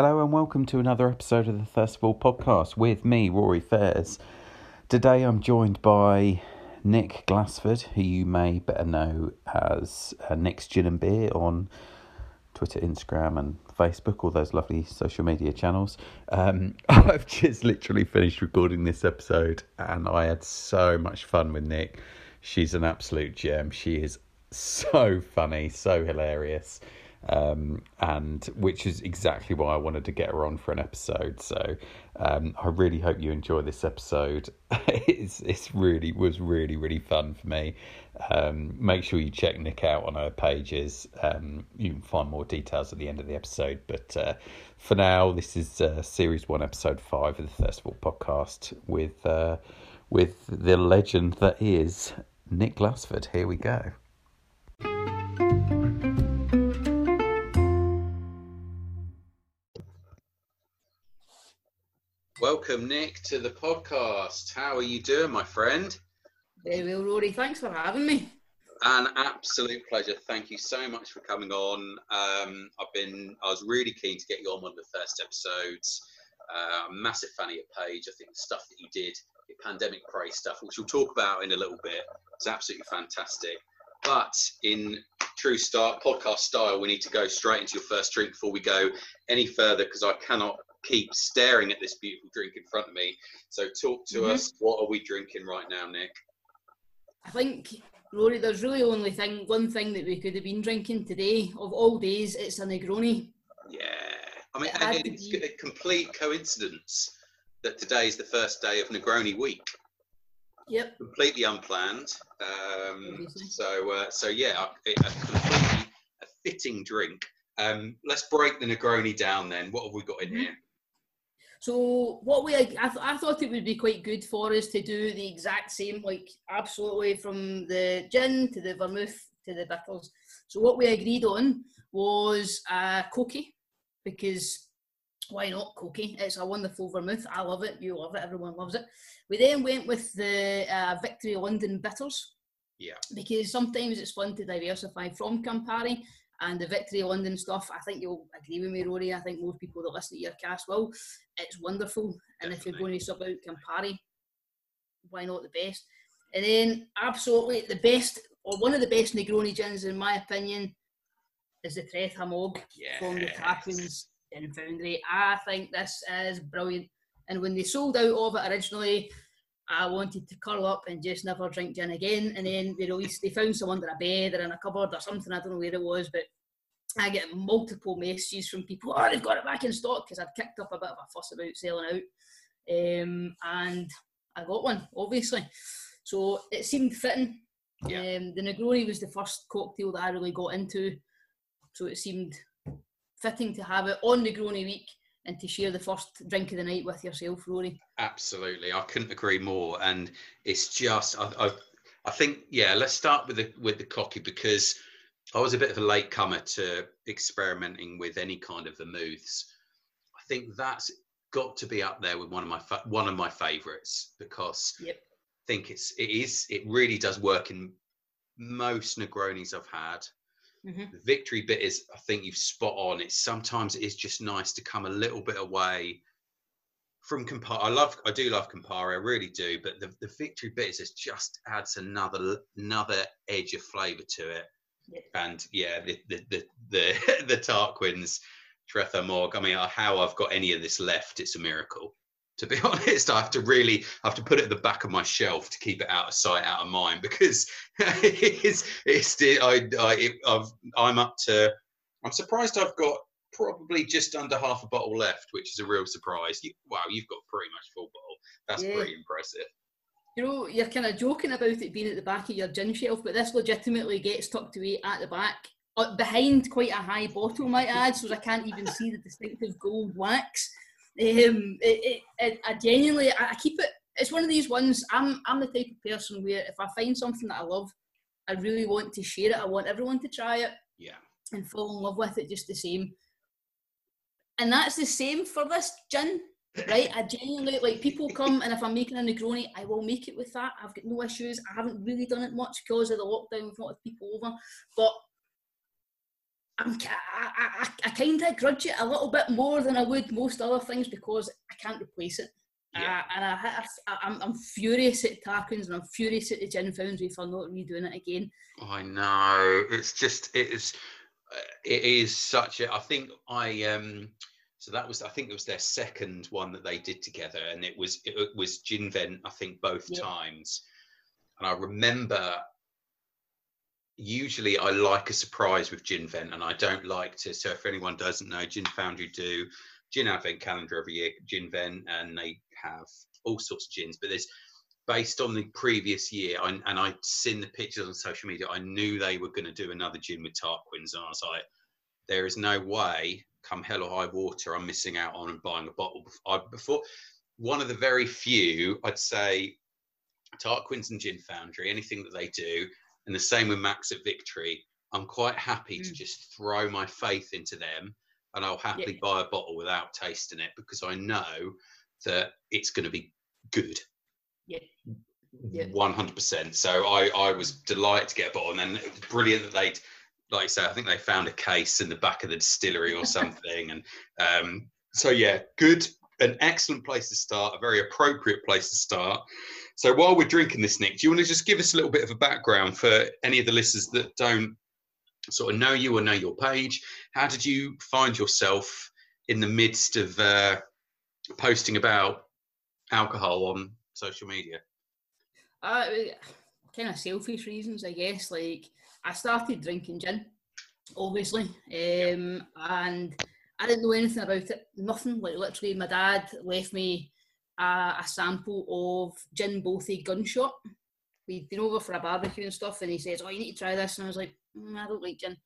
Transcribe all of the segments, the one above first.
Hello and welcome to another episode of the Thirstful podcast with me, Rory Fairs. Today I'm joined by Nic Glassford, who you may better know as uh, Nic's Gin and Beer on Twitter, Instagram, and Facebook, all those lovely social media channels. Um, I've just literally finished recording this episode and I had so much fun with Nic. She's an absolute gem. She is so funny, so hilarious um, and which is exactly why I wanted to get her on for an episode. So um, I really hope you enjoy this episode. it's it's really was really really fun for me. Um, make sure you check Nic out on her pages. Um, you can find more details at the end of the episode. But uh, for now, this is uh, series one, episode five of the Thirstful podcast with uh, with the legend that is Nic Glassford. Here we go. Welcome, Nic, to the podcast. How are you doing, my friend? Very well, Rory. Thanks for having me. An absolute pleasure. Thank you so much for coming on. Um, I've been, I was really keen to get you on one of the first episodes. Uh, I'm a massive fan of your page. I think the stuff that you did, your pandemic praise stuff, which we'll talk about in a little bit, is absolutely fantastic. But in true start podcast style, we need to go straight into your first drink before we go any further because I cannot keep staring at this beautiful drink in front of me. So, talk to mm-hmm. us. What are we drinking right now, Nic? I think, Rory, there's really only thing one thing that we could have been drinking today. Of all days, it's a Negroni. Yeah, I mean, it it's be... a complete coincidence that today is the first day of Negroni week. Yep. Completely unplanned. Um, so, uh, so yeah, a, a completely a fitting drink. Um, let's break the Negroni down then. What have we got in mm-hmm. here? So what we I, th- I thought it would be quite good for us to do the exact same, like absolutely from the gin to the vermouth to the bitters. So what we agreed on was a Cocchi because why not Cocchi? It's a wonderful vermouth. I love it. You love it. Everyone loves it. We then went with the uh, Victory London bitters. Yeah. Because sometimes it's fun to diversify from Campari and the Victory London stuff, I think you'll agree with me, Rory. I think most people that listen to your cast will. It's wonderful. And if you're going to sub out Campari, why not the best? And then, absolutely, the best, or one of the best Negroni gins, in my opinion, is the Treth Hamog yes. from the Tarquins in Foundry. I think this is brilliant. And when they sold out of it originally, I wanted to curl up and just never drink gin again. And then they released, they found some under a bed or in a cupboard or something. I don't know where it was, but I get multiple messages from people. Oh, they've got it back in stock because I'd kicked up a bit of a fuss about selling out, um, and I got one obviously. So it seemed fitting. Yeah. Um, the Negroni was the first cocktail that I really got into, so it seemed fitting to have it on Negroni week and to share the first drink of the night with yourself, Rory. Absolutely, I couldn't agree more. And it's just, I, I, I think, yeah. Let's start with the with the Cocchi because I was a bit of a late comer to experimenting with any kind of the vermouths. I think that's got to be up there with one of my fa- one of my favourites because yep. I think it's it is it really does work in most Negronis I've had. Mm-hmm. The victory bit is, I think you've spot on. It's sometimes it is just nice to come a little bit away from Campari. I love, I do love Campari, I really do. But the, the victory bit is just adds another another edge of flavour to it. Yeah. And yeah, the the the the, the Tarquins, Treth Hamog. I mean, uh, how I've got any of this left, it's a miracle to be honest. I have to really I have to put it at the back of my shelf to keep it out of sight, out of mind, because it's it's I, I I've, I'm up to. I'm surprised I've got probably just under half a bottle left, which is a real surprise. You, wow, you've got pretty much full bottle. That's yeah. pretty impressive. You know, you're kind of joking about it being at the back of your gin shelf, but this legitimately gets tucked away at the back, uh, behind quite a high bottle, might add, so I can't even see the distinctive gold wax. Um, it, it, I genuinely, I, keep it. It's one of these ones. I'm, I'm the type of person where if I find something that I love, I really want to share it. I want everyone to try it. Yeah. And fall in love with it just the same. And that's the same for this gin, right? I genuinely like people come and if I'm making a Negroni, I will make it with that. I've got no issues. I haven't really done it much because of the lockdown. We've not had people over, but I'm, I, I, I kind of grudge it a little bit more than I would most other things because I can't replace it. Yeah. Uh, and I, I, I'm, I'm furious at Tarquins and I'm furious at the Gin Foundry for not redoing it again. I know. It's just, it is, uh, it is such a, I think I, um, so that was, I think it was their second one that they did together and it was, it was Ginvent, I think both yeah. times. And I remember usually I like a surprise with Ginvent, and I don't like to. So if anyone doesn't know, Gin Foundry do gin advent calendar every year, Ginvent, and they have all sorts of gins. But there's based on the previous year, I, and I'd seen the pictures on social media. I knew they were going to do another gin with Tarquins, and I was like, there is no way, come hell or high water, I'm missing out on and buying a bottle. I, before one of the very few, I'd say, Tarquins and Gin Foundry, anything that they do, and the same with Max at Victory. I'm quite happy mm. to just throw my faith into them and I'll happily yeah. buy a bottle without tasting it because I know that it's going to be good. Yeah. One hundred percent. So I, I was delighted to get a bottle, and then it was brilliant that they'd, like you say, I think they found a case in the back of the distillery or something, and um, so yeah, good, an excellent place to start, a very appropriate place to start. So while we're drinking this, Nic, do you want to just give us a little bit of a background for any of the listeners that don't sort of know you or know your page? How did you find yourself in the midst of uh, posting about alcohol on social media? Uh, kind of selfish reasons, I guess. Like I started drinking gin, obviously, um, and I didn't know anything about it. Nothing. Like literally, my dad left me a, a sample of gin bothy gunshot. We'd been over for a barbecue and stuff, and he says, "Oh, you need to try this." And I was like, mm, "I don't like gin."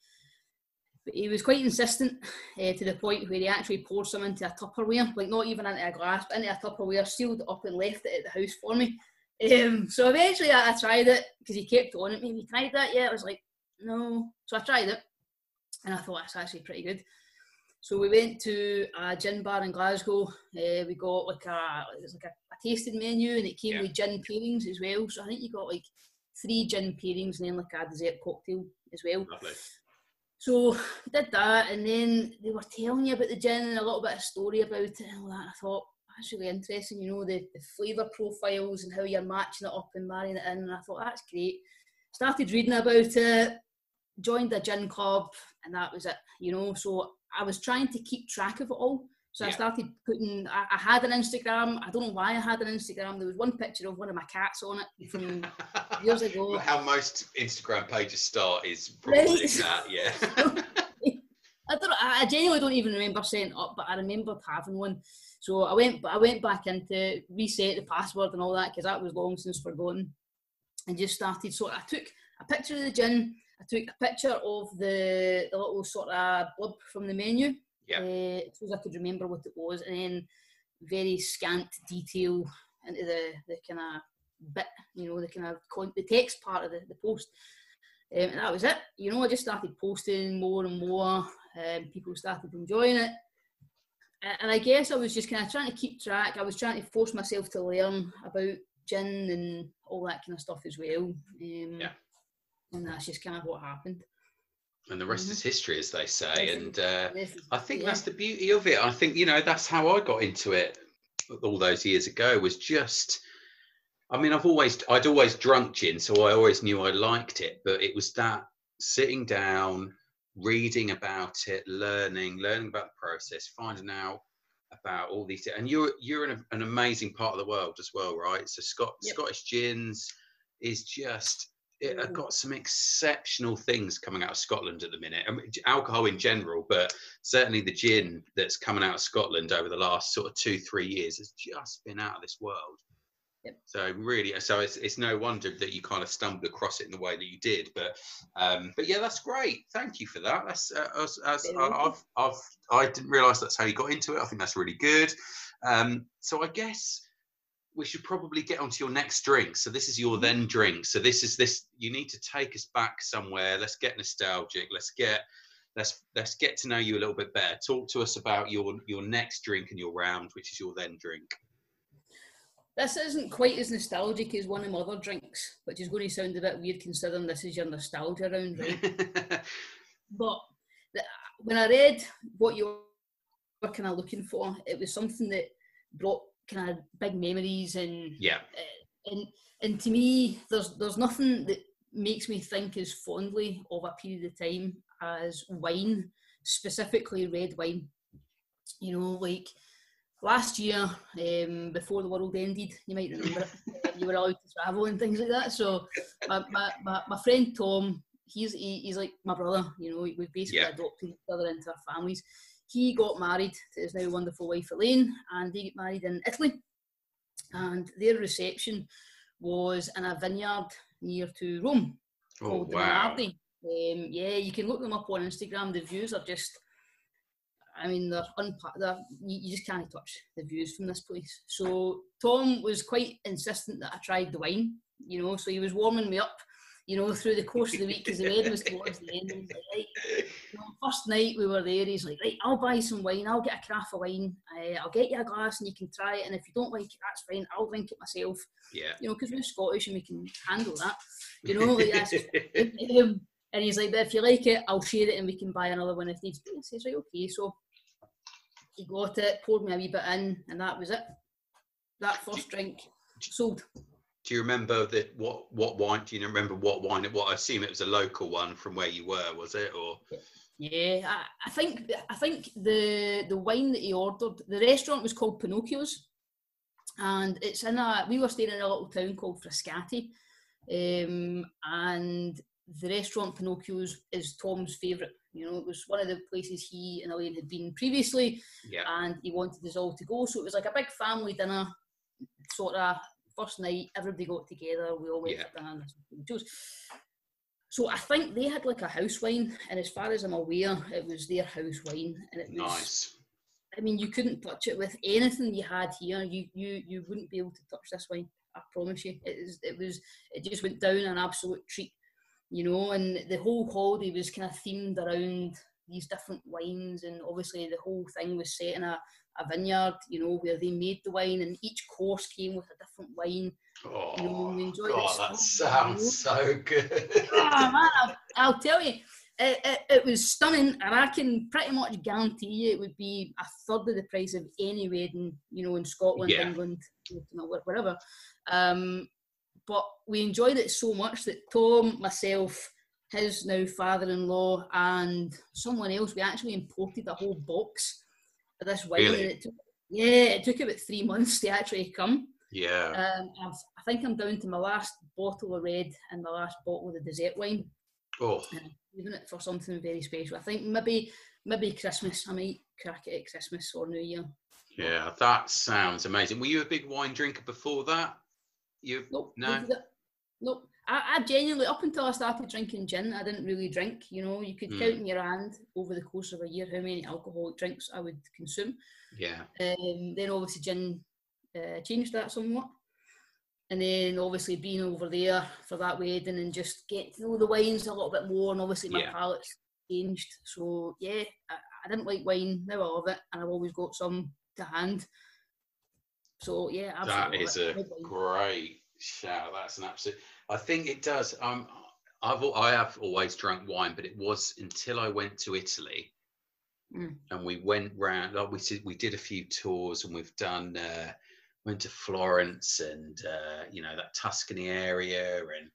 But he was quite insistent uh, to the point where he actually poured some into a Tupperware, like not even into a glass, but into a Tupperware, sealed it up and left it at the house for me. Um, so eventually I, I tried it because he kept on at me. We tried that yet? I was like, no. So I tried it, and I thought that's actually pretty good. So we went to a gin bar in Glasgow. Uh, we got like a it was like a, a tasting menu, and it came yeah. with gin pairings as well. So I think you got like three gin pairings and then like a dessert cocktail as well. Lovely. So did that, and then they were telling you about the gin and a little bit of story about it and all that. I thought that's really interesting, you know, the, the flavour profiles and how you're matching it up and marrying it in. And I thought that's great. Started reading about it, joined a gin club, and that was it, you know. So I was trying to keep track of it all. So yeah. I started putting. I, I, had an Instagram. I don't know why I had an Instagram. There was one picture of one of my cats on it from years ago. How most Instagram pages start is probably right. that. Yeah. I don't. I genuinely don't even remember setting up, but I remember having one. So I went. I went back into reset the password and all that because that was long since forgotten, and just started. So I took a picture of the gin I took a picture of the, the little sort of blurb from the menu. Yeah. Uh, so I could remember what it was, and then very scant detail into the, the kind of bit, you know, the kind of con- the text part of the, the post. Um, and that was it. You know, I just started posting more and more. Um, people started enjoying it. And I guess I was just kind of trying to keep track. I was trying to force myself to learn about gin and all that kind of stuff as well. Um, yeah and that's just kind of what happened. And the rest mm-hmm. is history, as they say. And uh, I think yeah. that's the beauty of it. I think you know that's how I got into it all those years ago. Was just, I mean, I've always I'd always drunk gin, so I always knew I liked it. But it was that sitting down, reading about it, learning, learning about the process, finding out about all these and you're you're in a, an amazing part of the world as well right so scott yep. scottish gins is just it uh, got some exceptional things coming out of Scotland at the minute. I mean, alcohol in general, but certainly the gin that's coming out of Scotland over the last sort of two, three years has just been out of this world. Yep. So really, so it's, it's no wonder that you kind of stumbled across it in the way that you did. But um, but yeah, that's great. Thank you for that. That's uh, as, as I've, I've I didn't realise that's how you got into it. I think that's really good. Um, so I guess we should probably get onto your next drink. So this is your mm-hmm. then drink. So this is this. You need to take us back somewhere. Let's get nostalgic. Let's get let's let's get to know you a little bit better. Talk to us about your your next drink and your round, which is your then drink. This isn't quite as nostalgic as one of my other drinks, which is going to sound a bit weird considering this is your nostalgia round, right? but when I read what you were kind of looking for, it was something that brought kind of big memories and yeah, uh, and and to me, there's there's nothing that makes me think as fondly of a period of time as wine, specifically red wine. You know, like last year, um, before the world ended, you might remember it, you were allowed to travel and things like that. So my, my, my, my friend Tom, he's he, he's like my brother. You know, we've basically yeah. adopted each other into our families. He got married to his now wonderful wife Elaine, and they got married in Italy. And their reception was in a vineyard near to Rome oh, called wow. the Um, yeah, you can look them up on Instagram. The views are just, I mean, they're, unpa- they're you, you just can't touch the views from this place. So Tom was quite insistent that I tried the wine, you know, so he was warming me up you know, through the course of the week, because the wedding was towards the end. Like, right, you know, first night we were there, he's like, right, I'll buy some wine, I'll get a craft of wine, uh, I'll get you a glass and you can try it, and if you don't like it, that's fine, I'll drink it myself. Yeah. You know, because we're Scottish and we can handle that. You know, like that's, um, and he's like, but if you like it, I'll share it and we can buy another one if needs be. I says, right, okay. So he got it, poured me a wee bit in, and that was it. That first drink sold do you remember that what what wine do you remember what wine it what i assume it was a local one from where you were was it or? Yeah I, I think i think the the wine that he ordered the restaurant was called pinocchio's. And it's in a we were staying in a little town called frascati um, and the restaurant pinocchio's is tom's favorite you know it was one of the places he and elaine had been previously yeah. and he wanted us all to go. So it was like a big family dinner sort of first night, everybody got together, we all went yeah. for dinner and So I think they had like a house wine, and as far as I'm aware, it was their house wine, and it was. Nice. I mean, you couldn't touch it with anything you had here. You you you wouldn't be able to touch this wine. I promise you. It was it was it just went down an absolute treat, you know. And the whole holiday was kind of themed around these different wines, and obviously the whole thing was set in a, a vineyard, you know, where they made the wine, and each course came with a different wine. Oh, you know, we enjoyed God, that sounds so good. oh, man, I'll, I'll, tell you, it, it, it, was stunning, and I can pretty much guarantee you it would be a third of the price of any wedding, you know, in Scotland, yeah. England, you know, wherever. Um, but we enjoyed it so much that Tom, myself, his now father-in-law, and someone else, we actually imported a whole box this wine. Really? It took, yeah, it took about three months to actually come. Yeah. Um, I think I'm down to my last bottle of red and my last bottle of the dessert wine. Oh. And leaving it for something very special. I think maybe maybe Christmas. I might crack it at Christmas or New Year. Yeah, that sounds amazing. Were you a big wine drinker before that? You nope, no. Nope. I, I genuinely, up until I started drinking gin, I didn't really drink. You know, you could mm. count in your hand over the course of a year how many alcoholic drinks I would consume. Yeah. Um, then obviously gin uh, changed that somewhat. And then obviously being over there for that wedding and just getting to know the wines a little bit more, and obviously my yeah. palate's changed. So yeah, I, I didn't like wine. Now I love it, and I've always got some to hand. So yeah, absolutely. That is a great shout. That's an absolute. I think it does. Um, I've I have always drunk wine, but it was until I went to Italy, mm. and we went round. Like we did, we did a few tours, and we've done. Uh, went to Florence and uh, you know that Tuscany area, and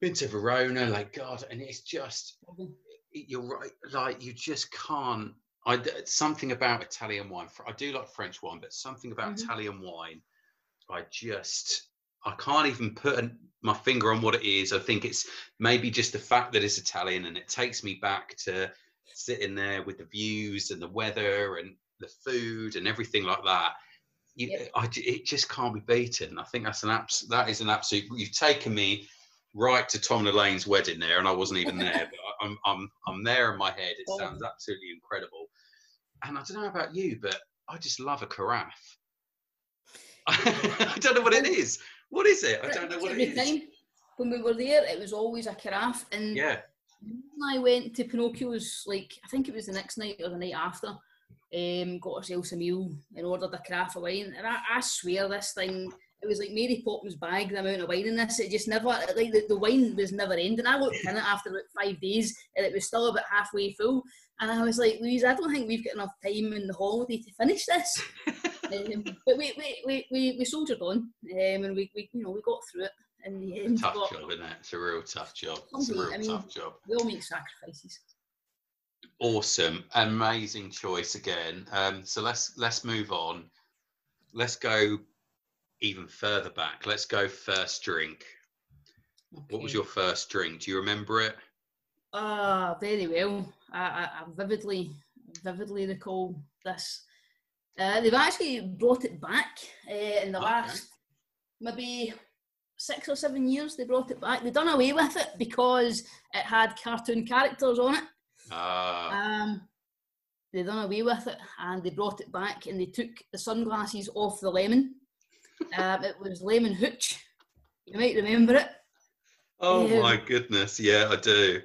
been to Verona. Like God, and it's just mm-hmm. you're right. Like you just can't. I something about Italian wine. I do like French wine, but something about mm-hmm. Italian wine, I just I can't even put my finger on what it is. I think it's maybe just the fact that it's Italian and it takes me back to sitting there with the views and the weather and the food and everything like that. You, yep. I, it just can't be beaten. I think that's an abs- that is an absolute. You've taken me right to Tom and Elaine's wedding there, and I wasn't even there, but I'm I'm I'm there in my head. It sounds absolutely incredible. And I don't know about you, but I just love a carafe. I don't know what it um, is. What is it? I don't know what it is. Time when we were there, it was always a carafe. And yeah. I went to Pinocchio's, like, I think it was the next night or the night after, um, got ourselves a meal and ordered a carafe of wine. And I, I swear this thing it was like Mary Poppins bag, the amount of wine in this. It just never, like the, the wine was never ending. I looked in it after about five days and it was still about halfway full. And I was like, Louise, I don't think we've got enough time in the holiday to finish this. um, but we, we, we, we, we soldiered on um, and we, we, you know, we got through it in the end. Tough job, isn't it? It's a real tough job. It's a real I mean, tough job. We all make sacrifices. Awesome, amazing choice again. Um, so let's let's move on. Let's go even further back. Let's go first drink. Okay. What was your first drink? Do you remember it? Ah, uh, very well. I, I, I, vividly, vividly recall this. Uh, they've actually brought it back uh, in the okay. last maybe six or seven years. They brought it back. They've done away with it because it had cartoon characters on it. Ah. Um, they done away with it and they brought it back and they took the sunglasses off the lemon um, it was Lemon Hooch. You might remember it. Oh um, my goodness! Yeah, I do.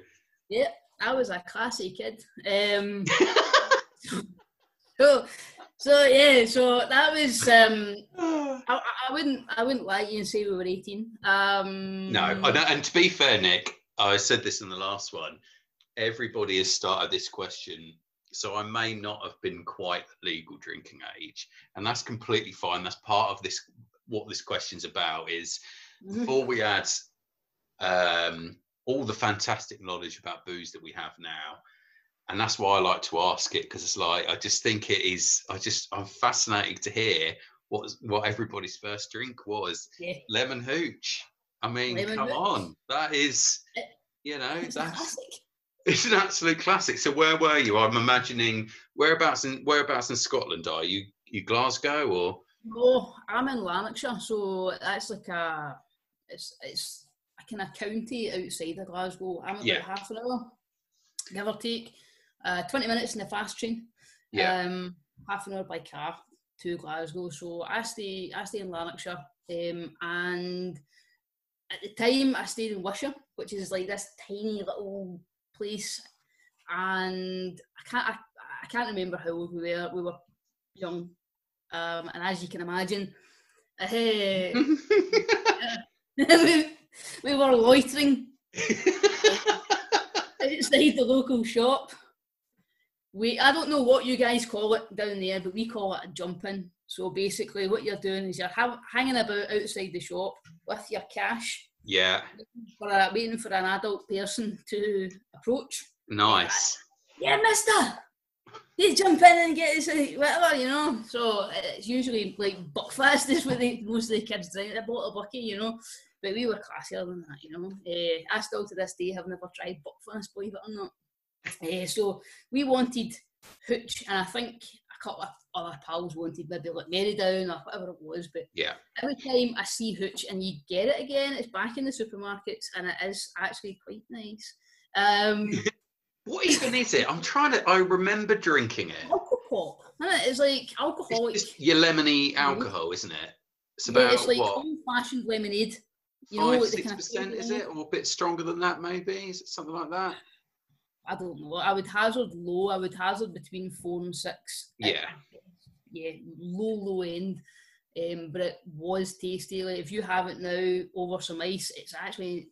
Yeah, I was a classy kid. Um, so, so yeah, so that was. Um, I, I, wouldn't, I wouldn't lie to you and say we were eighteen. Um, no, and to be fair, Nic, I said this in the last one. Everybody has started this question so I may not have been quite legal drinking age, and that's completely fine. That's part of this what this question's about is before we add um, all the fantastic knowledge about booze that we have now and that's why i like to ask it because it's like i just think it is i just i'm fascinated to hear what what everybody's first drink was yeah. lemon hooch i mean lemon come hooch. on that is eh, you know it's that's it's an absolute classic so where were you i'm imagining whereabouts in whereabouts in scotland are you you glasgow or no, I'm in Lanarkshire, so that's like a it's it's a kind of county outside of Glasgow. I'm about yeah. half an hour, give or take. Uh, Twenty minutes in the fast train. Yeah. Um, half an hour by car to Glasgow. So I stay I stay in Lanarkshire, um, and at the time I stayed in Wishaw, which is like this tiny little place, and I can't I, I can't remember how old we were. We were young um, and as you can imagine, uh, we, were loitering outside the local shop. We, I don't know what you guys call it down there, but we call it a jumping. So basically, what you're doing is you're ha- hanging about outside the shop with your cash. Yeah. For a, waiting for an adult person to approach. Nice. Yeah, mister you jump in and get whatever, you know. So it's usually like Buckfast is what they, most of the kids drink, a bottle of bucky, you know. But we were classier than that, you know. Uh, I still to this day have never tried Buckfast, believe it or not. Uh, so we wanted hooch, and I think a couple of other pals wanted maybe like Mary Merrydown or whatever it was. But yeah, every time I see hooch and you get it again, it's back in the supermarkets, and it is actually quite nice. Um, What even is it? I'm trying to. I remember drinking it. Alcohol. It's like alcoholic. It's your lemony alcohol, isn't it? It's about yeah, it's like old-fashioned lemonade. You Five, know, six percent is it, or a bit stronger than that? Maybe is it something like that? I don't know. I would hazard low. I would hazard between four and six. Yeah. Yeah, low, low end. Um, but it was tasty. Like if you have it now over some ice, it's actually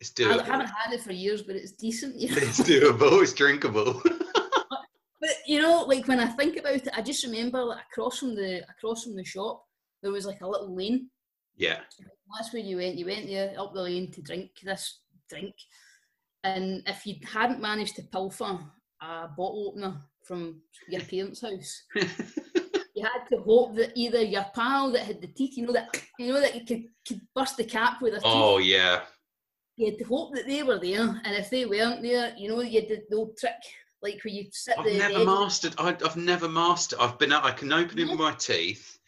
it's doable. I haven't had it for years, but it's decent. You know? It's doable. It's drinkable. but you know, like when I think about it, I just remember like across from the across from the shop, there was like a little lane. Yeah. That's where you went. You went there up the lane to drink this drink, and if you hadn't managed to pilfer a bottle opener from your parents' house. you had to hope that either your pal that had the teeth, you know that you know that you could, could burst the cap with a Oh yeah, you had to hope that they were there, and if they weren't there, you know, you did the old trick, like where you sit I've never mastered. I, have never mastered. I've been. I can open it with my teeth,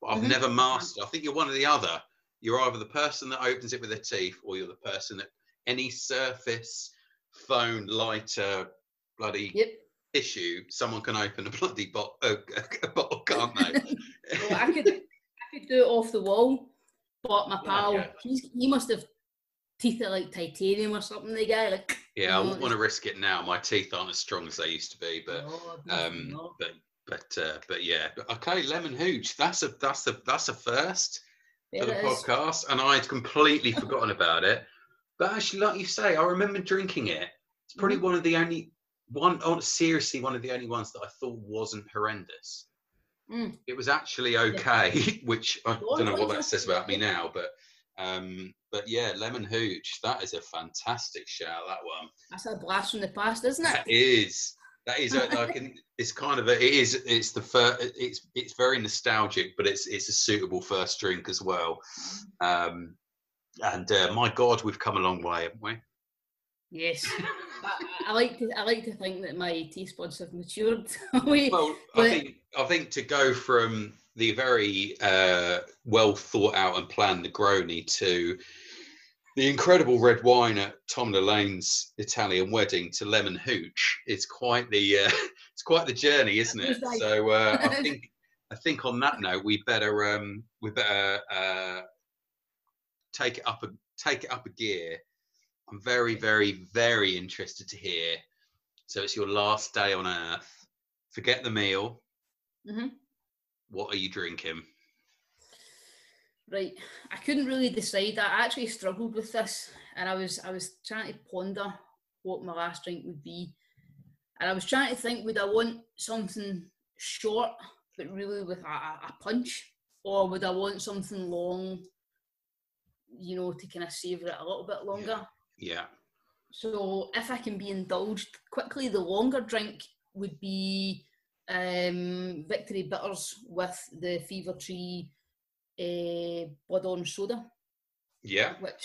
but I've mm-hmm. never mastered. I think you're one or the other. You're either the person that opens it with their teeth, or you're the person that any surface, phone, lighter, bloody yep. issue, someone can open a bloody bottle, a, a bottle, can't they? well, I could, I could do it off the wall, but my pal, yeah, yeah. he must have teeth are like titanium or something. The guy like. Yeah, I wouldn't want to risk it now. My teeth aren't as strong as they used to be, but no, um, but but uh, but yeah. Okay, lemon hooch. That's a that's a that's a first. for the podcast, and I had completely forgotten about it. But actually, like you say, I remember drinking it. It's probably mm-hmm. one of the only one. Oh, seriously, one of the only ones that I thought wasn't horrendous. Mm. It was actually okay, yeah. which I don't know what that says about me now, but um, but yeah, lemon hooch. That is a fantastic shout. That one. That's a blast from the past, isn't it? That is. That is a, like an, it's kind of a, it is it's the first it's it's very nostalgic, but it's it's a suitable first drink as well. Um, and uh, my God, we've come a long way, haven't we? Yes, I, I, like to I like to think that my taste buds have matured. well, I think I think to go from the very uh, well thought out and planned Negroni to the incredible red wine at Tom Lane's Italian wedding to lemon hooch is quite the uh, it's quite the journey, isn't it? So uh, I think I think on that note we better um, we better uh, take it up a take it up a gear. I'm very very very interested to hear. So it's your last day on Earth. Forget the meal. Mm-hmm. What are you drinking? Right, I couldn't really decide. I actually struggled with this, and I was I was trying to ponder what my last drink would be, and I was trying to think: would I want something short but really with a, a punch, or would I want something long, you know, to kind of savor it a little bit longer? Yeah. yeah. So if I can be indulged quickly, the longer drink would be um, Victory Bitters with the Fever Tree uh, blood orange soda. Yeah. Which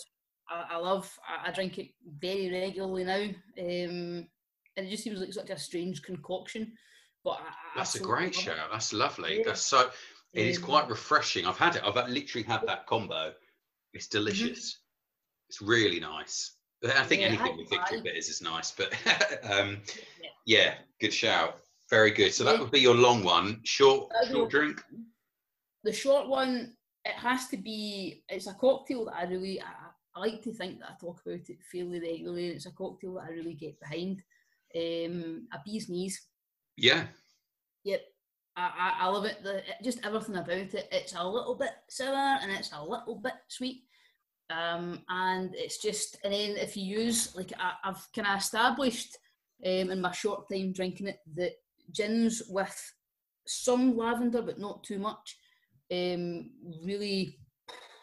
I, I love. I, I, drink it very regularly now. Um, and it just seems like such a strange concoction. But I, that's a great show. That's lovely. Yeah. That's so. It is quite refreshing. I've had it. I've literally had that combo. It's delicious. Mm-hmm. It's really nice. I think yeah, anything with victory bitters is nice, but um, yeah. yeah. good shout. Very good. So that would be your long one. Short, short drink. The short one it has to be it's a cocktail that I really I, I, like to think that I talk about it fairly regularly. It's a cocktail that I really get behind. Um, a bee's knees. Yeah. Yep. I, I, love it. The, just everything about it. It's a little bit sour and it's a little bit sweet. Um, and it's just and then if you use like I, have kind of established um, in my short time drinking it that gins with some lavender but not too much um, really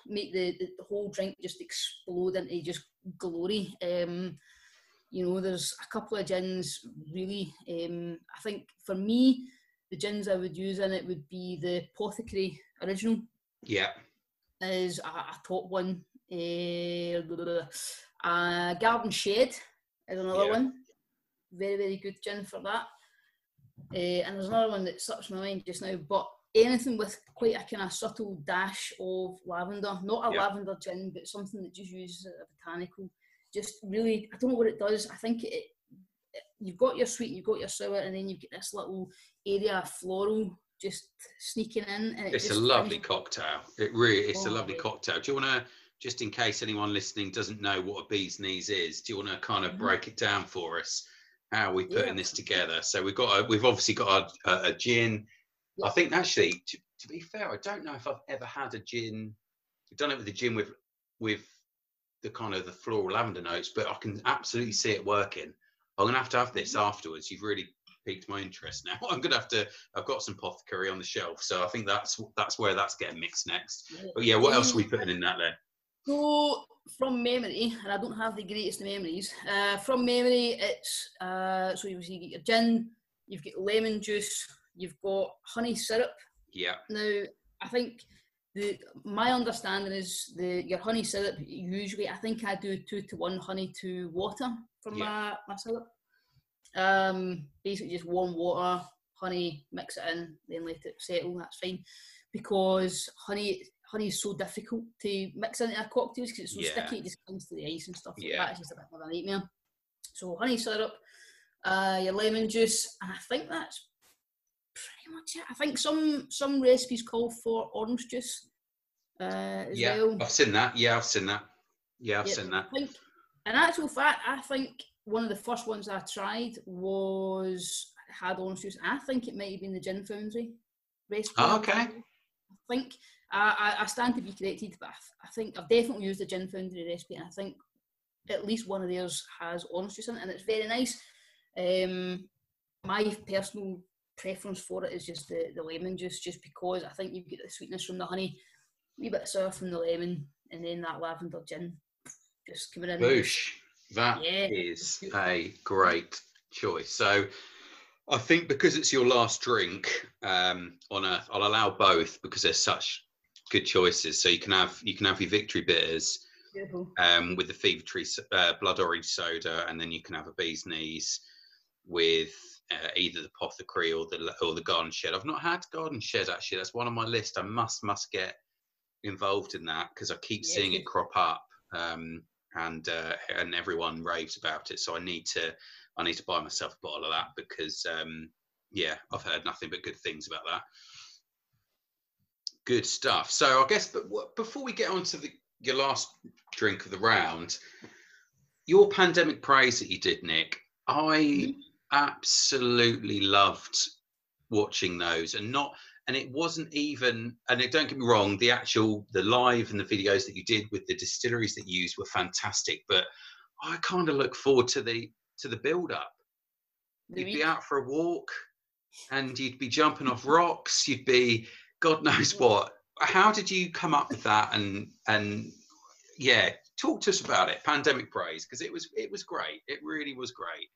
make the, the, whole drink just explode into just glory. Um, you know, there's a couple of gins really. Um, I think for me, the gins I would use in it would be the Apothecary original. Yeah. Is a, a top one. Uh, uh, Garden Shed is another yeah. one. Very, very good gin for that. Uh, and there's another one that slips my mind just now, but anything with quite a kind of subtle dash of lavender, not a yeah. lavender gin, but something that just uses a botanical. Just really, I don't know what it does. I think it you've got your sweet, you've got your sour, and then you get this little area of floral just sneaking in. It it's a lovely cocktail. It really, it's oh, a lovely cocktail. Do you want to? Just in case anyone listening doesn't know what a bee's knees is, do you want to kind of mm-hmm. break it down for us? How are we putting yeah. this together? So we've got a, we've obviously got a, a, a gin, I think actually, to, to, be fair, I don't know if I've ever had a gin. I've done it with a gin with with the kind of the floral lavender notes, but I can absolutely see it working. I'm gonna have to have this afterwards. You've really piqued my interest now. I'm gonna have to. I've got some apothecary on the shelf, so I think that's that's where that's getting mixed next. But yeah, what else are we putting in that then? So from memory, and I don't have the greatest memories. Uh, from memory, it's uh, so you see your gin, you've got lemon juice, You've got honey syrup. Yeah. Now, I think the my understanding is the your honey syrup usually I think I do two to one honey to water for yeah. my, my syrup. Um, basically just warm water, honey, mix it in, then let it settle. That's fine because honey honey is so difficult to mix into a cocktail because it's so yeah. sticky. It just clings to the ice and stuff. Yeah, like that. it's just a bit of a nightmare. So honey syrup, uh, your lemon juice, and I think that's pretty much it. I think some some recipes call for orange juice uh, as yeah, well. I've seen that. Yeah, I've seen that. Yeah, I've seen that. Think, in actual fact, I think one of the first ones I tried was had orange juice. I think it might have been the Gin Foundry recipe. Oh, okay. I think I, I, stand to be corrected, but I, I think I've definitely used the Gin Foundry recipe, and I think at least one of theirs has orange juice in it, and it's very nice. Um, my personal preference for it is just the, the lemon juice, just because I think you get the sweetness from the honey, a wee bit of sour from the lemon, and then that lavender gin just coming in. Boosh. That yeah. is a great choice. So I think because it's your last drink um, on a, I'll allow both because they're such good choices. So you can have you can have your victory bitters um, with the fever tree uh, blood orange soda, and then you can have a bee's knees with uh, either the apothecary or the or the garden shed. I've not had garden shed actually. That's one on my list. I must must get involved in that because I keep yeah. seeing it crop up. Um, and uh, and everyone raves about it. So I need to I need to buy myself a bottle of that because um, yeah, I've heard nothing but good things about that. Good stuff. So I guess, but before we get on to the, your last drink of the round, your pandemic praise that you did, Nic, I absolutely loved watching those, and not and it wasn't even and it, don't get me wrong the actual the live and the videos that you did with the distilleries that you used were fantastic but i kind of look forward to the to the build up you'd be out for a walk and you'd be jumping off rocks you'd be god knows what. How did you come up with that? And and yeah talk to us about it pandemic praise because it was it was great. It really was great.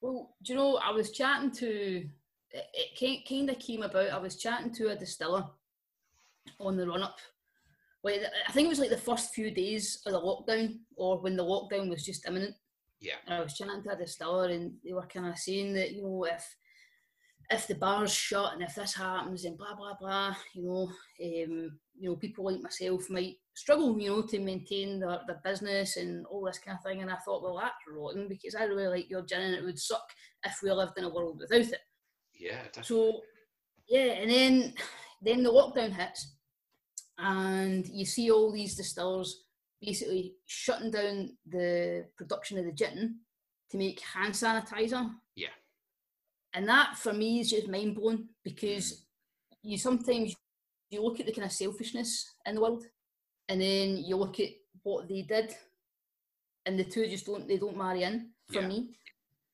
Well do you know i was chatting to it kind of came about. I was chatting to a distiller on the run up. Well, I think it was like the first few days of the lockdown, or when the lockdown was just imminent. Yeah. And I was chatting to a distiller, and they were kind of saying that you know if if the bar's shut and if this happens and blah blah blah, you know, um, you know, people like myself might struggle, you know, to maintain their, their business and all this kind of thing. And I thought, well, that's rotten because I really like your gin and it would suck if we lived in a world without it. Yeah, definitely. So yeah, and then then the lockdown hits, and you see all these distillers basically shutting down the production of the gin to make hand sanitizer. Yeah. And that for me is just mind blowing because mm. you sometimes you look at the kind of selfishness in the world, and then you look at what they did, and the two just don't they don't marry in for yeah. me.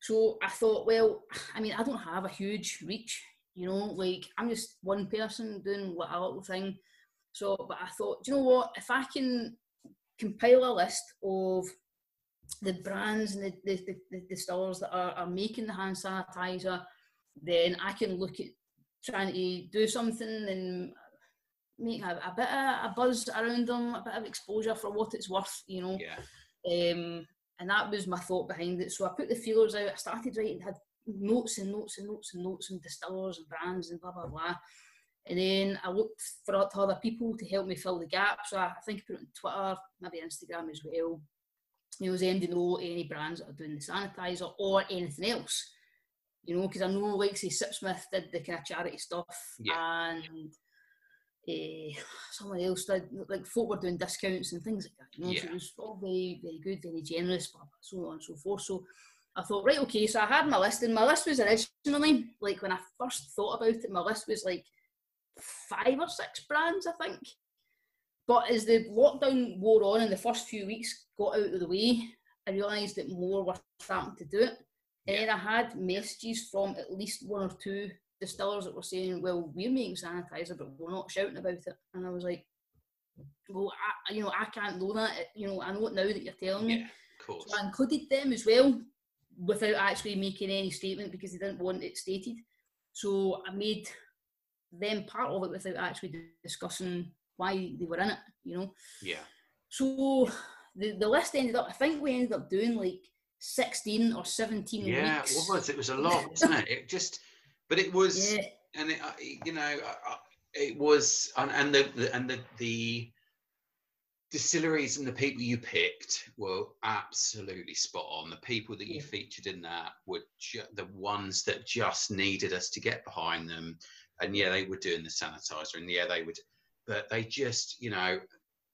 So I thought, well, I mean, I don't have a huge reach, you know, like I'm just one person doing a little thing. So, but I thought, do you know what? If I can compile a list of the brands and the, the, the, the distillers that are, are making the hand sanitizer, then I can look at trying to do something and make a, a bit of a buzz around them, a bit of exposure for what it's worth, you know. Yeah. Um, and that was my thought behind it. So I put the feelers out. I started writing, had notes and notes and notes and notes and distillers and brands and blah blah blah. And then I looked for other people to help me fill the gap. So I think I put it on Twitter, maybe Instagram as well. You know, does anybody know any brands that are doing the sanitizer or anything else? You know, because I know, like say, Sipsmith did the kind of charity stuff, yeah. and uh, someone else did, like folk were doing discounts and things like that. You know, yeah. so it was all very, very good, very generous, so on and so forth. So I thought, right, okay, so I had my list, and my list was originally, like when I first thought about it, my list was like five or six brands, I think. But as the lockdown wore on and the first few weeks got out of the way, I realised that more were starting to do it. And then I had messages from at least one or two distillers that were saying, "Well, we're making sanitizer, but we're not shouting about it." And I was like, "Well, I, you know, I can't know that. You know, I know it now that you're telling me." Yeah, of course. So I included them as well, without actually making any statement because they didn't want it stated. So I made them part of it without actually discussing why they were in it. You know. Yeah. So the the list ended up. I think we ended up doing like. 16 or 17 yeah, weeks. it was. It was a lot, wasn't it? It just but it was, yeah. and it, you know, it was, and, and the, the and the the distilleries and the people you picked were absolutely spot on. The people that you yeah. featured in that were ju- the ones that just needed us to get behind them. And yeah, they were doing the sanitizer, and yeah, they would, but they just, you know,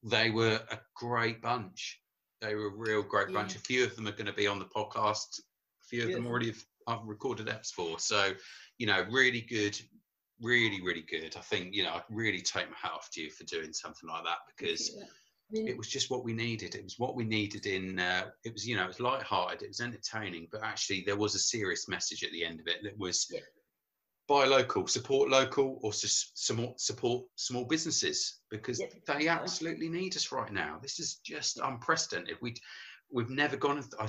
they were a great bunch. They were a real great yeah. bunch. A few of them are going to be on the podcast. A few of them already have I've recorded apps for. So you know, really good, really, really good. I think you know I really take my hat off to you for doing something like that because it was just what we needed. It was what we needed in. Uh, it was you know it was light-hearted, it was entertaining, but actually there was a serious message at the end of it that was. Yeah. Buy local, support local, or support support small businesses because they absolutely need us right now. This is just unprecedented. We we've never gone. I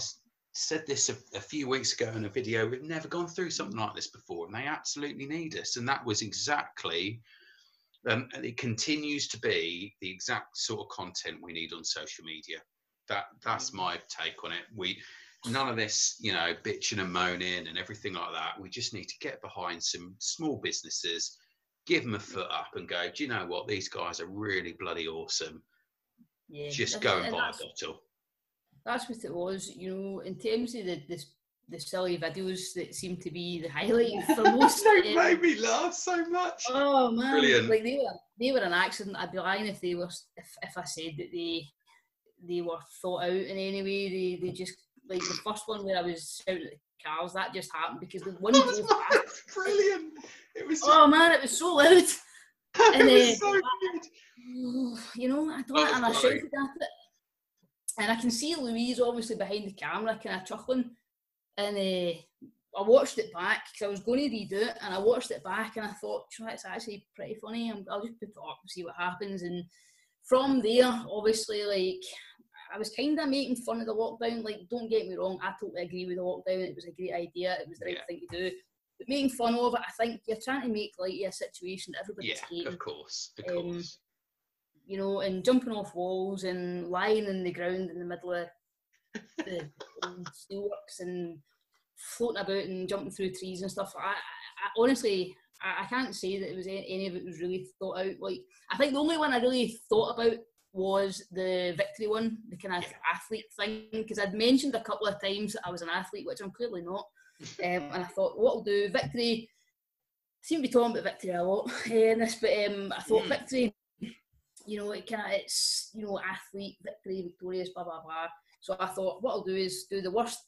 said this a, a, few weeks ago in a video. We've never gone through something like this before, and they absolutely need us. And that was exactly, um, and it continues to be the exact sort of content we need on social media. That that's mm-hmm. my take on it. We none of this, you know, bitching and moaning and everything like that. We just need to get behind some small businesses, give them a foot up, and go. Do you know what? These guys are really bloody awesome. Yeah, just go and buy a bottle that's what it was. You know, in terms of the the, the silly videos that seem to be the highlight for most. they um, made me laugh so much. Oh man, brilliant! Like they were they were an accident. I'd be lying if they were if, if I said that they they were thought out in any way. They they just like the first one where I was shouting at the cars. That just happened because the one was brilliant. It was. Oh man, it was so loud. and, it was uh, so good. You know, I don't, and I shouted at it and I can see Louise obviously behind the camera, kind of chuckling. And uh, I watched it back because I was going to redo it, and I watched it back, and I thought, it's actually pretty funny. i will just put it up and see what happens. And from there, obviously, like I was kind of making fun of the lockdown. Like, don't get me wrong, I totally agree with the lockdown. It was a great idea. It was the right yeah. thing to do. But making fun of it, I think you're trying to make light of a situation that everybody's yeah, hating. of course, of um, course you know, and jumping off walls and lying in the ground in the middle of the steelworks and floating about and jumping through trees and stuff. I, I honestly, I, I, can't say that it was any, any, of it was really thought out. Like, I think the only one I really thought about was the victory one, the kind of athlete thing, because I'd mentioned a couple of times that I was an athlete, which I'm clearly not. Um, and I thought, what I'll do, victory. I seem to be talking about victory a lot in this, but um, I thought mm. victory you know, it kind of it's you know athlete victory, victorious, blah blah blah. So I thought what I'll do is do the worst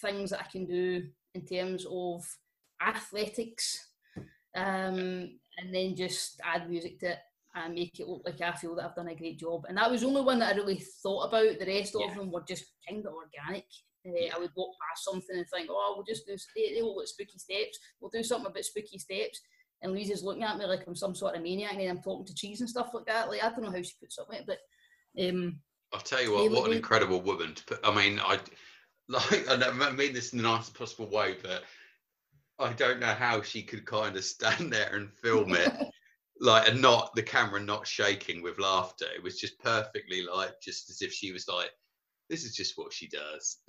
things that I can do in terms of athletics, um, and then just add music to it and make it look like I feel that I've done a great job. And that was the only one that I really thought about. The rest yeah. of them were just kind of organic. Uh. I would walk past something and think, oh, we'll just do, they, they look spooky steps. We'll do something about spooky steps and Louisa's looking at me like I'm some sort of maniac, and I'm talking to cheese and stuff like that. Like I don't know how she puts up with it, but um, I'll tell you what, what an incredible woman to put. I mean, I like I mean this in the nicest possible way, but I don't know how she could kind of stand there and film it. like and not the camera not shaking with laughter it was just perfectly like just as if she was like this is just what she does.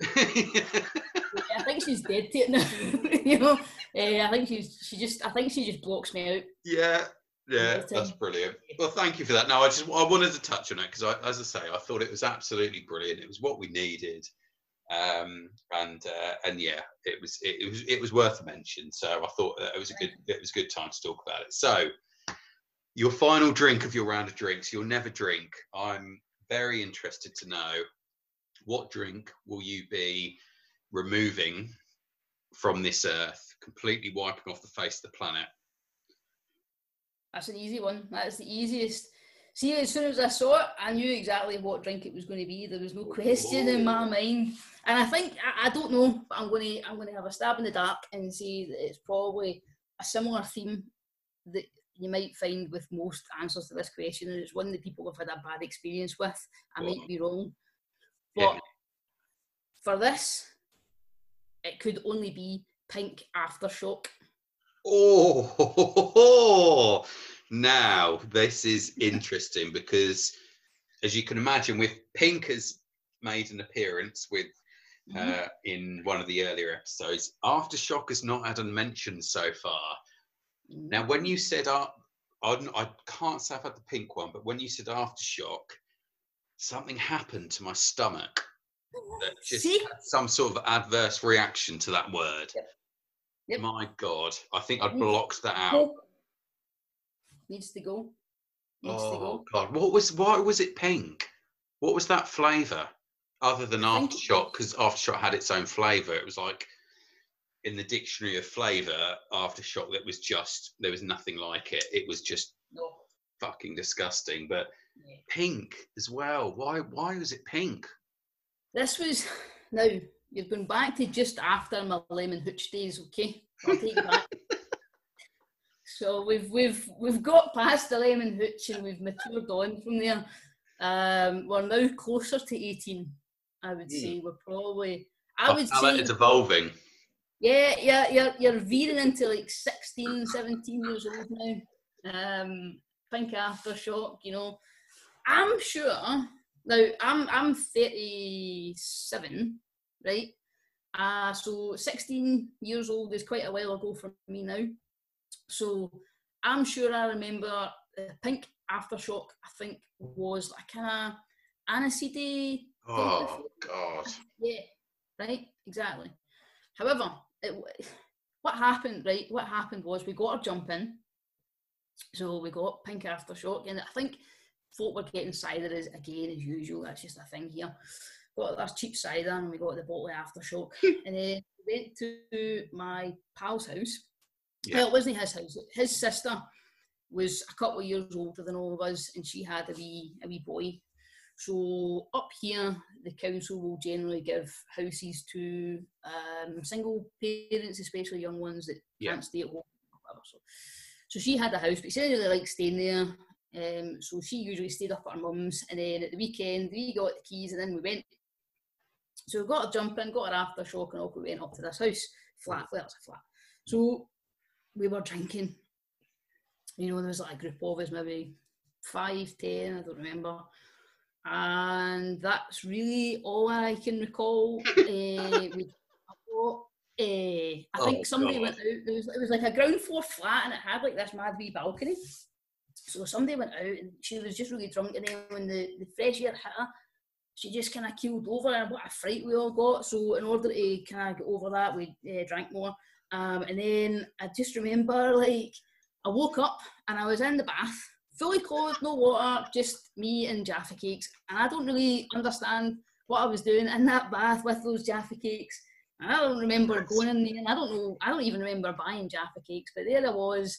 I think she's dead to it now. you know, uh, I think she's she just I think she just blocks me out. Yeah, yeah, that's brilliant. Well, thank you for that. Now, I just I wanted to touch on it because, as I say, I thought it was absolutely brilliant. It was what we needed, um, and uh, and yeah, it was it, it, was it was worth a mention. So I thought it was a good it was a good time to talk about it. So, your final drink of your round of drinks. You'll never drink. I'm very interested to know what drink will you be removing from this earth, completely wiping off the face of the planet? That's an easy one. That's the easiest. See, as soon as I saw it, I knew exactly what drink it was going to be. There was no question in my mind. And I think I, I, don't know, but I'm going to I'm going to have a stab in the dark and see that it's probably a similar theme that you might find with most answers to this question, and it's one that people have had a bad experience with. I might be wrong, but yeah. for this, it could only be pink aftershock. Oh, now this is interesting because, as you can imagine, with Pink has made an appearance with mm-hmm. uh, in one of the earlier episodes. Aftershock has not had a mention so far. Mm-hmm. Now, when you said uh, I, I can't say I've had the pink one, but when you said aftershock, something happened to my stomach that just See? had some sort of adverse reaction to that word. Yep. Yep. My God, I think I'd blocked that out. Needs to go. Needs oh to go. Oh, God, what was why was it pink? What was that flavour? Other than aftershock, because aftershock had its own flavour. It was like in the dictionary of flavour aftershock that was just there was nothing like it. It was just No. fucking disgusting. But Yeah. pink as well. Why why was it pink? This was now you've gone back to just after my lemon hooch days, okay? I'll take back. so we've we've we've got past the lemon hooch and we've matured on from there. Um, we're now closer to eighteen. I would Hmm. say we're probably. I would how say it's evolving. Yeah, yeah, you're, you're veering into like 16, 17 years old now. Um, pink aftershock, you know. I'm sure now I'm I'm 37, right? Uh so 16 years old is quite a while ago for me now. So I'm sure I remember uh, pink aftershock, I think was like kind of aniseedy Oh God. yeah, right, exactly. However, it, what happened, right? What happened was we got our jump in, so we got pink aftershock, and I think folk were getting cider as again as usual. That's just a thing here. Got our cheap cider, and we got the bottle of aftershock, and then we went to my pal's house. Yeah. Well, it wasn't his house. His sister was a couple of years older than all of us, and she had a wee a wee boy. So up here, the council will generally give houses to um, single parents, especially young ones that Yeah. can't stay at home. So, so she had a house, but she didn't really like staying there. Um, so she usually stayed up at her mum's, and then at the weekend we got the keys, and then we went. So we got a jump in, got our aftershock, and all we went up to this house flat. Well, it's a flat. So we were drinking. You know, there was like a group of us, maybe five, ten, I don't remember. And that's really all I can recall. uh, we uh, I Oh, think somebody God. went out. There was, it was like a ground floor flat, and it had like this mad wee balcony. So somebody went out, and she was just really drunk. And then when the, the fresh air hit her, she just kind of keeled over, and what a fright we all got. So in order to kind of get over that, we uh, drank more. Um, and then I just remember like I woke up and I was in the bath, fully clothed, no water, just me and Jaffa cakes. And I don't really understand what I was doing in that bath with those Jaffa cakes. And I don't remember going in there. And I don't know. I don't even remember buying Jaffa cakes. But there I was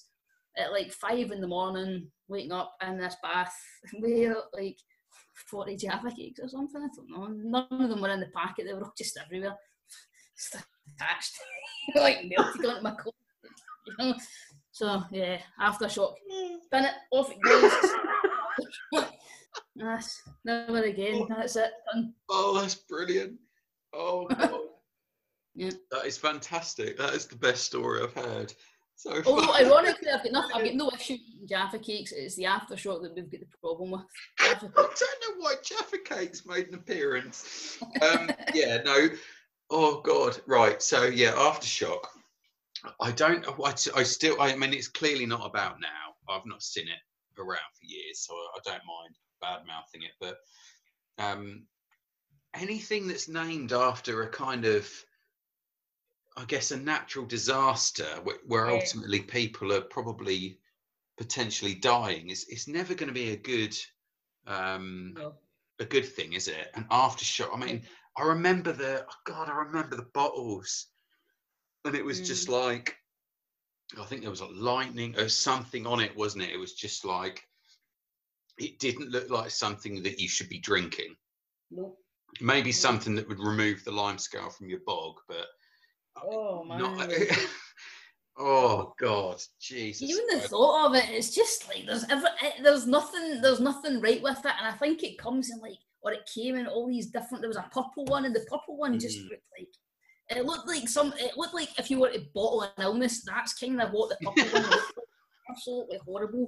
at like five in the morning, waking up in this bath with like forty Jaffa cakes or something. I don't know. None of them were in the packet. They were all just everywhere, just attached, like melted onto my clothes. You know? So yeah, aftershock. Spin it off it goes. That's never again. Oh. That's it. Done. Oh, that's brilliant. Oh God. Yeah. That is fantastic. That is the best story I've heard. So Although ironically, I've got, nothing, I've got no issue eating Jaffa cakes. It's the aftershock that we've got the problem with. I don't know why Jaffa Cakes made an appearance. Um, yeah, no. Oh God, right. So yeah, aftershock. I don't. I, I still. I mean, it's clearly not about now. I've not seen it around for years, so I don't mind bad mouthing it. But um, anything that's named after a kind of, I guess, a natural disaster where, where Yeah. ultimately people are probably potentially dying is it's never going to be a good um No. a good thing is it an aftershock i mean i remember the oh god i remember the bottles and it was just like i think there was a lightning or something on it wasn't it it was just like it didn't look like something that you should be drinking Nope. maybe Mm. something that would remove the lime scale from your bog but Oh man. not oh god jesus Even the Christ. thought of it, it's just like there's ever, eh, there's nothing, there's nothing right with it, and I think it comes in like, or it came in all these different. There was a purple one, and the purple one just Mm. looked like, it looked like some, it looked like if you were to bottle an illness, that's kind of what the purple one looked like. Absolutely horrible.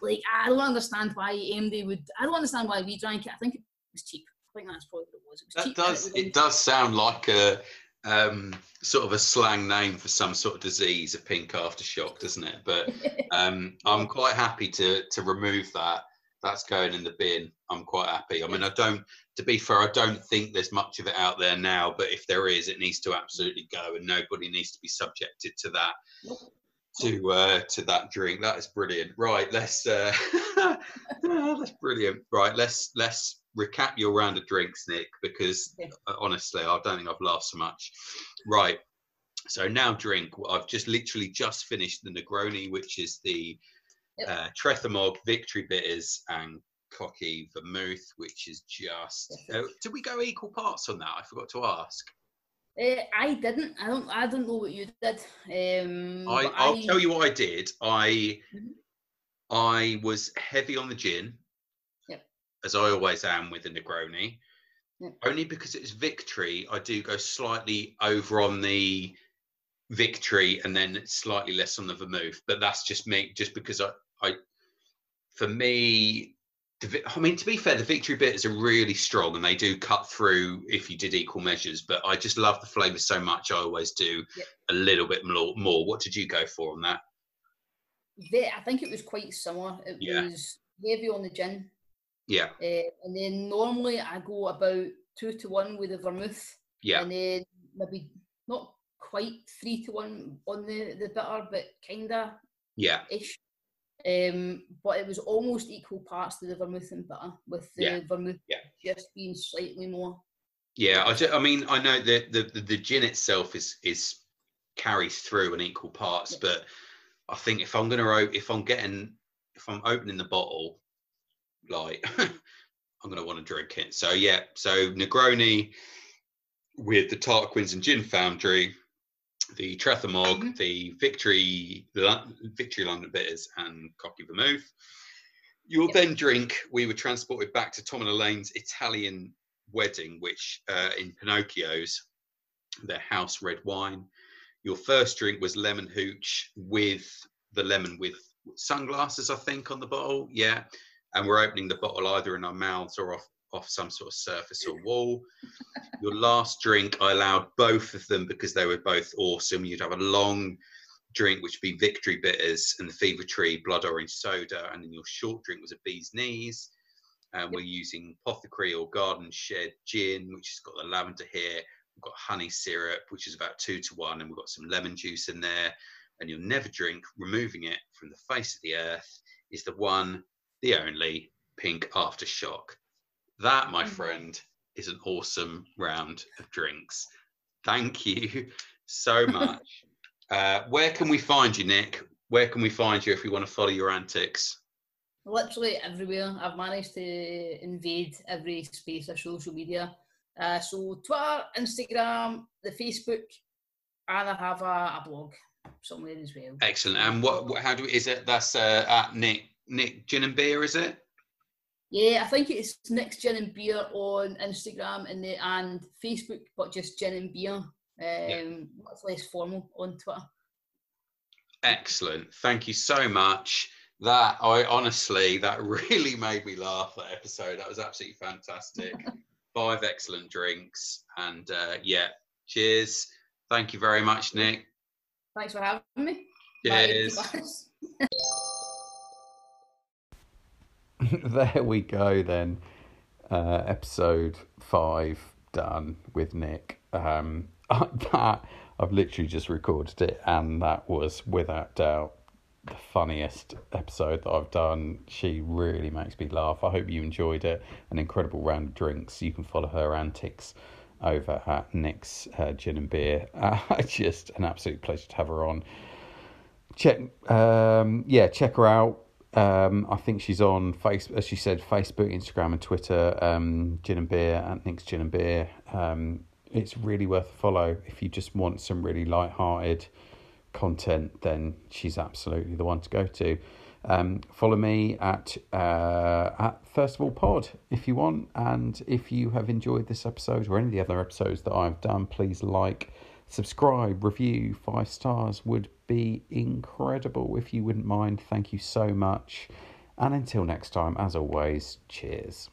Like I don't understand why AMD would. I don't understand why we drank it. I think it was cheap. I think that's probably what it was. It was That cheap. and does was it does sound like a um, sort of a slang name for some sort of disease, a pink aftershock, doesn't it? But um, I'm quite happy to to remove that. That's going in the bin. I'm quite happy. I mean, I don't. To be fair, I don't think there's much of it out there now. But if there is, it needs to absolutely go, and nobody needs to be subjected to that. To uh, to that drink. That is brilliant. Right, let's. Uh, that's brilliant. Right, let's let's recap your round of drinks, Nic, because Okay. uh, honestly, I don't think I've laughed so much. Right. So now drink. I've just literally just finished the Negroni, which is the Yep. uh, Trethamog Victory Bitters and Cocchi Vermouth, which is just. Uh, did we go equal parts on that? I forgot to ask. Uh, I didn't. I don't. I don't know what you did. Um, I, I'll I- tell you what I did. I Mhm. I was heavy on the gin. As I always am with the Negroni. Yep. Only because it's victory, I do go slightly over on the victory and then slightly less on the vermouth. But that's just me, just because I, I for me, the I mean, to be fair, the victory bitters are really strong and they do cut through if you did equal measures. But I just love the flavour so much. I always do Yep. a little bit more. more. What did you go for on that? I think it was quite similar. It Yeah. was heavy on the gin, Yeah, uh, and then normally I go about two to one with the vermouth, yeah, and then maybe not quite three to one on the the bitter, but kinda yeah, ish. Um, but it was almost equal parts to the vermouth and bitter, with the Yeah, vermouth yeah. just being slightly more. yeah. I, ju- I mean, I know that the, the the gin itself is is carries through in equal parts, Yeah. but I think if I'm gonna if I'm getting if I'm opening the bottle, like I'm gonna want to drink it. So yeah, so Negroni with the Tarquins and Gin Foundry, the Trethamog, Mhm. the Victory Victory London Bitters, and Cocchi Vermouth. You'll Yep. then drink. We were transported back to Tom and Elaine's Italian wedding, which uh, in Pinocchio's, their house red wine. Your first drink was lemon hooch with the lemon with sunglasses, I think, on the bottle. Yeah, and we're opening the bottle either in our mouths or off off some sort of surface or wall. Your last drink, I allowed both of them because they were both awesome. You'd have a long drink, which would be Victory Bitters and the Fever Tree Blood Orange Soda, and then your short drink was a Bee's Knees. And we're using Apothecary or Garden Shed Gin, which has got the lavender here. We've got honey syrup, which is about two to one, and we've got some lemon juice in there. And you'll never drink, removing it from the face of the earth, is the one, the only pink aftershock. That, my Mm. friend, is an awesome round of drinks. Thank you so much. uh, where can we find you, Nic? Where can we find you if we want to follow your antics? literally everywhere. I've managed to invade every space of social media. Uh, so Twitter, Instagram, the Facebook, and I have a, a blog somewhere as well. Excellent. And what, what how do we, is it? That's uh, at Nic Nic Gin and Beer, is it? Yeah, I think it's Nic's Gin and Beer on Instagram and the, and Facebook, but just Gin and Beer. Um, Much less formal on Twitter. Excellent. Thank you so much. That I honestly, that really made me laugh. That episode, that was absolutely fantastic. Five excellent drinks, and uh, yeah, cheers. Thank you very much, Nic. Thanks for having me. Cheers. glass. there we go then. Uh, episode five done with Nic. Um, that I've literally just recorded it, and that was without doubt the funniest episode that I've done. She really makes me laugh. I hope you enjoyed it. An incredible round of drinks. You can follow her antics over at Nic's uh, Gin and Beer. Uh, just an absolute pleasure to have her on. Check, um, yeah, check her out. Um, I think she's on face, as she said, Facebook, Instagram, and Twitter. Um, Gin and Beer at Nic's Gin and Beer. Um, it's really worth a follow if you just want some really light-hearted content. Then she's absolutely the one to go to. Um, follow me at uh, at First of All Pod if you want, and if you have enjoyed this episode or any of the other episodes that I've done, please like, subscribe, review. Five stars would be incredible if you wouldn't mind. Thank you so much, and until next time, as always, cheers.